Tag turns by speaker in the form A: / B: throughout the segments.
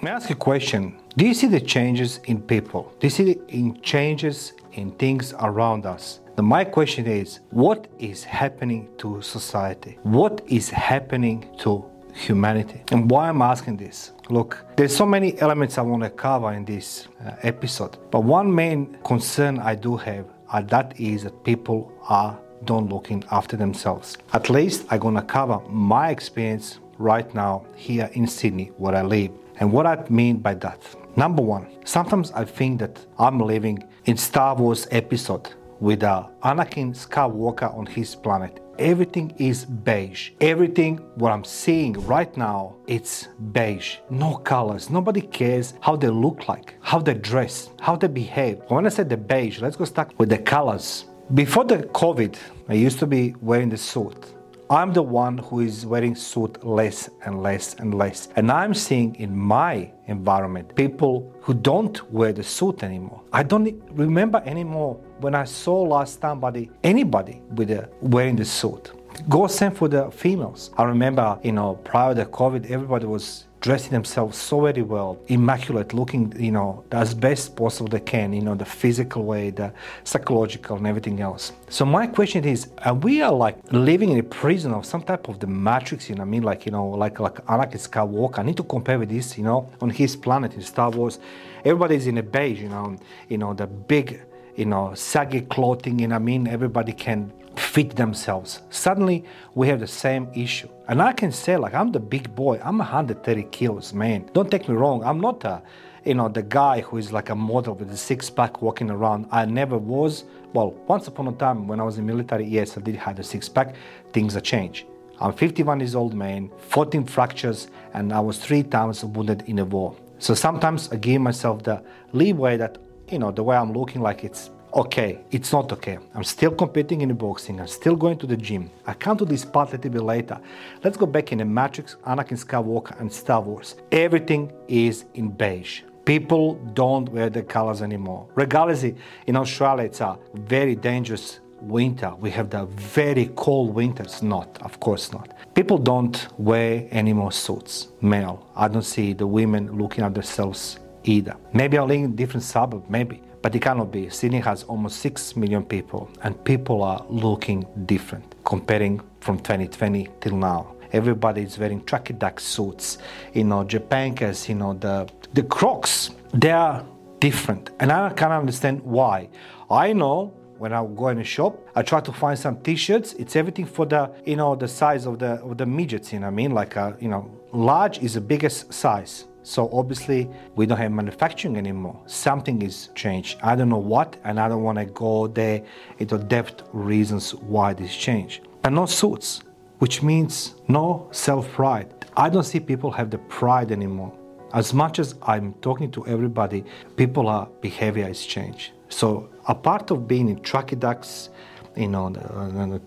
A: May I ask you a question? Do you see the changes in people? Do you see the in changes in things around us? The, my question is what is happening to society? What is happening to humanity? And why I'm asking this? Look, there's so many elements I want to cover in this uh, episode, but one main concern I do have, and that is that people are don't looking after themselves. At least I'm gonna cover my experience right now here in Sydney, where I live. And what I mean by that. Number one, sometimes I think that I'm living in Star Wars episode with uh, Anakin Skywalker on his planet. Everything is beige. Everything what I'm seeing right now, it's beige. No colors. Nobody cares how they look like, how they dress, how they behave. When I said the beige, let's go start with the colors. Before the COVID, I used to be wearing the suit. I'm the one who is wearing suit less and less and less. And I'm seeing in my environment people who don't wear the suit anymore. I don't remember anymore when I saw last time somebody, anybody with a, wearing the suit. Go same for the females. I remember, you know, prior to COVID, everybody was dressing themselves so very well, immaculate, looking, you know, as best possible they can, you know, the physical way, the psychological and everything else. So my question is, are we are like living in a prison of some type of the matrix, you know I mean? Like, you know, like like Anakin Skywalker. I need to compare with this, you know, on his planet in Star Wars. Everybody's in a beige, you know, you know, the big, you know, saggy clothing, you know I mean? Everybody can fit themselves. Suddenly, we have the same issue. And I can say, like, I'm the big boy. I'm 130 kilos, man. Don't take me wrong. I'm not a, you know, the guy who is like a model with a six pack walking around. I never was. Well, once upon a time when I was in military, yes, I did have a six pack. Things have changed. I'm 51 years old man, 14 fractures, and I was three times wounded in a war. So sometimes I give myself the leeway that, you know, the way I'm looking like it's okay, it's not okay. I'm still competing in boxing. I'm still going to the gym. I come to this part a little bit later. Let's go back in the Matrix, Anakin Skywalker, and Star Wars. Everything is in beige. People don't wear the colors anymore. Regardless, in Australia, it's a very dangerous winter. We have the very cold winters. Not, of course not. People don't wear any more suits, male. I don't see the women looking at themselves either. Maybe only in different suburb, maybe. But it cannot be. Sydney has almost 6 million people, and people are looking different comparing from 2020 till now. Everybody is wearing tracky duck suits, you know, Japankers, you know, the, the Crocs. They are different, and I can't understand why. I know when I go in a shop, I try to find some t-shirts. It's everything for the, you know, the size of the of the midgets. You know what I mean? Like, a, you know, large is the biggest size. So obviously we don't have manufacturing anymore. Something is changed. I don't know what, and I don't want to go there into depth reasons why this changed. And no suits, which means no self-pride. I don't see people have the pride anymore. As much as I'm talking to everybody, people are behavior is changed. So a part of being in tracky ducks, you know, the, the track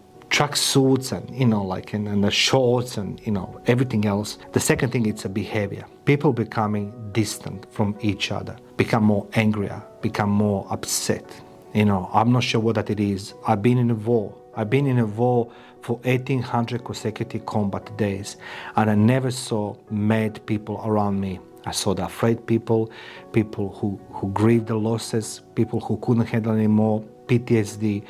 A: suits and you know like and, and, the shorts and you know everything else. The second thing it's a behavior. People becoming distant from each other become more angrier become more upset. You know i'm not sure what that it is. I've been in a war. I've been in a war for 1800 consecutive combat days and i never saw mad people around me. I saw the afraid people, people who, who grieved the losses, people who couldn't handle anymore, PTSD,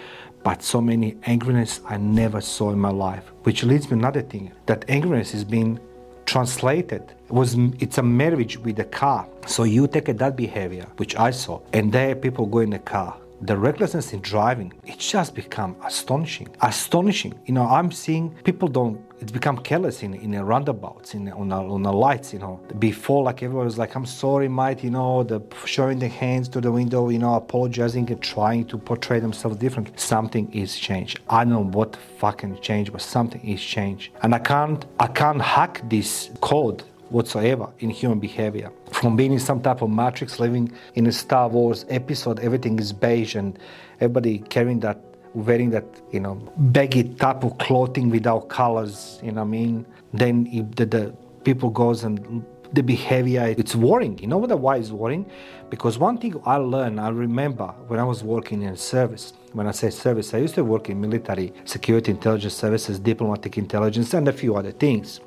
A: but so many angriness I never saw in my life. Which leads me another thing that angriness is being translated. It was it's a marriage with the car. So you take that behavior, which I saw, and there people go in the car the recklessness in driving, it's just become astonishing. Astonishing. You know, I'm seeing people don't, it's become careless in, in roundabouts, in, on, the, on the lights, you know. Before, like everyone was like, I'm sorry, mate, you know, the showing the hands to the window, you know, apologizing and trying to portray themselves different. Something is changed. I don't know what fucking changed, but something is changed. And I can't, I can't hack this code whatsoever in human behavior. From being in some type of matrix, living in a Star Wars episode, everything is beige and everybody carrying that, wearing that, you know, baggy type of clothing without colors, you know what I mean? Then the, the people goes and the behavior, it's worrying. You know what why it's worrying? Because one thing I learned, I remember when I was working in service, when I say service, I used to work in military security intelligence services, diplomatic intelligence, and a few other things.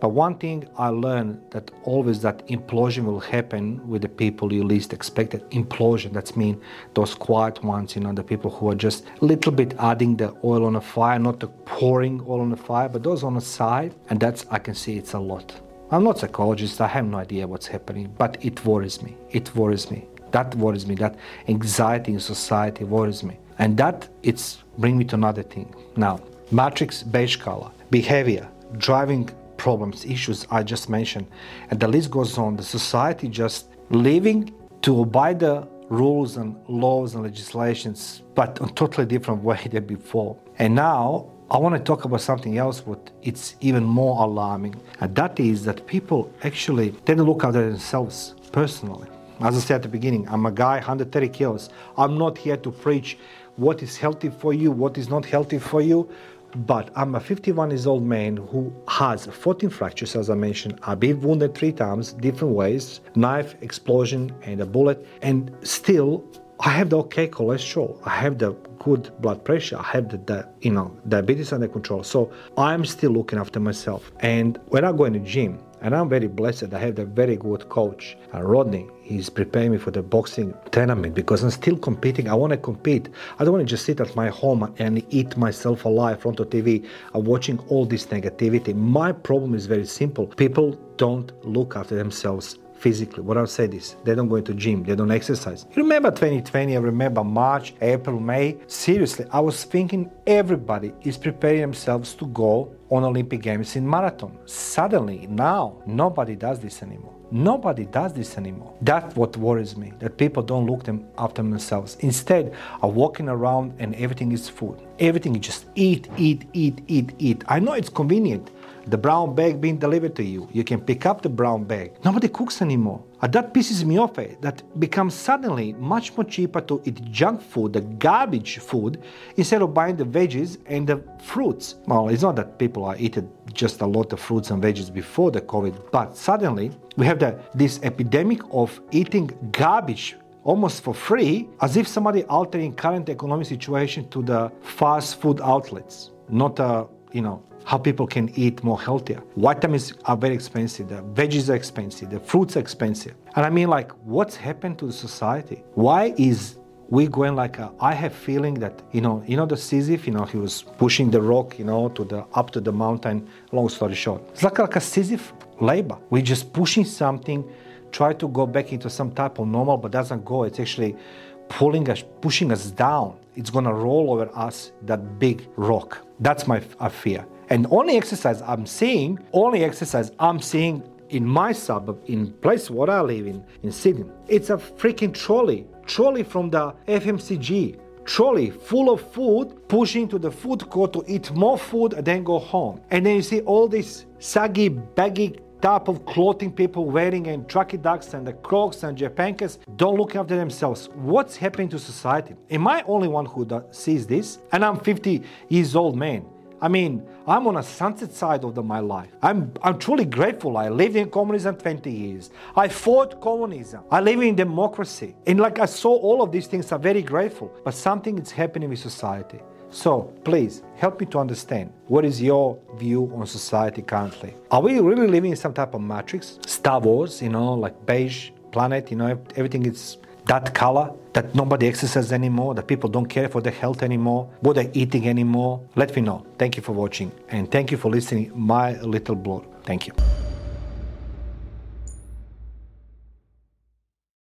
A: But one thing I learned that always that implosion will happen with the people you least expect. expected. Implosion, that's mean those quiet ones, you know, the people who are just a little bit adding the oil on the fire, not the pouring oil on the fire, but those on the side. And that's, I can see it's a lot. I'm not a psychologist, I have no idea what's happening, but it worries me. It worries me. That worries me. That anxiety in society worries me. And that it's bring me to another thing. Now, matrix beige color, behavior, driving problems, issues I just mentioned, and the list goes on. The society just living to obey the rules and laws and legislations, but a totally different way than before. And now I want to talk about something else, but it's even more alarming, and that is that people actually they don't look after themselves personally. As I said at the beginning, I'm a guy 130 kilos. I'm not here to preach what is healthy for you, what is not healthy for you. But I'm a 51 years old man who has 14 fractures, as I mentioned. I've been wounded three times, different ways knife, explosion, and a bullet. And still, I have the okay cholesterol. I have the good blood pressure. I have the, the, you know diabetes under control. So I'm still looking after myself. And when I go in the gym, and I'm very blessed. I have a very good coach, uh, Rodney. He's preparing me for the boxing tournament because I'm still competing. I want to compete. I don't want to just sit at my home and eat myself alive in front of TV, watching all this negativity. My problem is very simple. People don't look after themselves physically. What I'll say is they don't go into gym, they don't exercise. You remember 2020, I remember March, April, May. Seriously, I was thinking everybody is preparing themselves to go on Olympic Games in marathon. Suddenly, now, nobody does this anymore. Nobody does this anymore. That's what worries me, that people don't look them after themselves. Instead, are walking around and everything is food. Everything is just eat, eat, eat, eat, eat. I know it's convenient the brown bag being delivered to you. You can pick up the brown bag. Nobody cooks anymore. And that pisses me off. Eh? That becomes suddenly much more cheaper to eat junk food, the garbage food, instead of buying the veggies and the fruits. Well, it's not that people are eating just a lot of fruits and veggies before the COVID, but suddenly we have the, this epidemic of eating garbage almost for free, as if somebody altering current economic situation to the fast food outlets, not a you know how people can eat more healthier. Vitamins are very expensive, the veggies are expensive, the fruits are expensive. And I mean like what's happened to the society? Why is we going like a, I have feeling that you know you know the Sisyphus you know he was pushing the rock you know to the up to the mountain long story short it's like, like a Sisyphus labor we're just pushing something try to go back into some type of normal but doesn't go it's actually pulling us pushing us down it's gonna roll over us that big rock that's my fear and only exercise I'm seeing, only exercise I'm seeing in my suburb, in place where I live in, in Sydney, it's a freaking trolley, trolley from the FMCG, trolley full of food, pushing to the food court to eat more food and then go home. And then you see all these saggy, baggy type of clothing people wearing and trucky ducks and the crocs and japancas don't look after themselves. What's happening to society? Am I only one who sees this? And I'm 50 years old man. I mean, I'm on a sunset side of the, my life. I'm, I'm truly grateful. I lived in communism 20 years. I fought communism. I live in democracy. And like I saw all of these things, I'm very grateful. But something is happening with society. So please help me to understand what is your view on society currently. Are we really living in some type of matrix? Star Wars, you know, like beige planet, you know, everything is that color, that nobody exercises anymore, that people don't care for their health anymore, what they're eating anymore, let me know. Thank you for watching and thank you for listening my little blog. Thank you.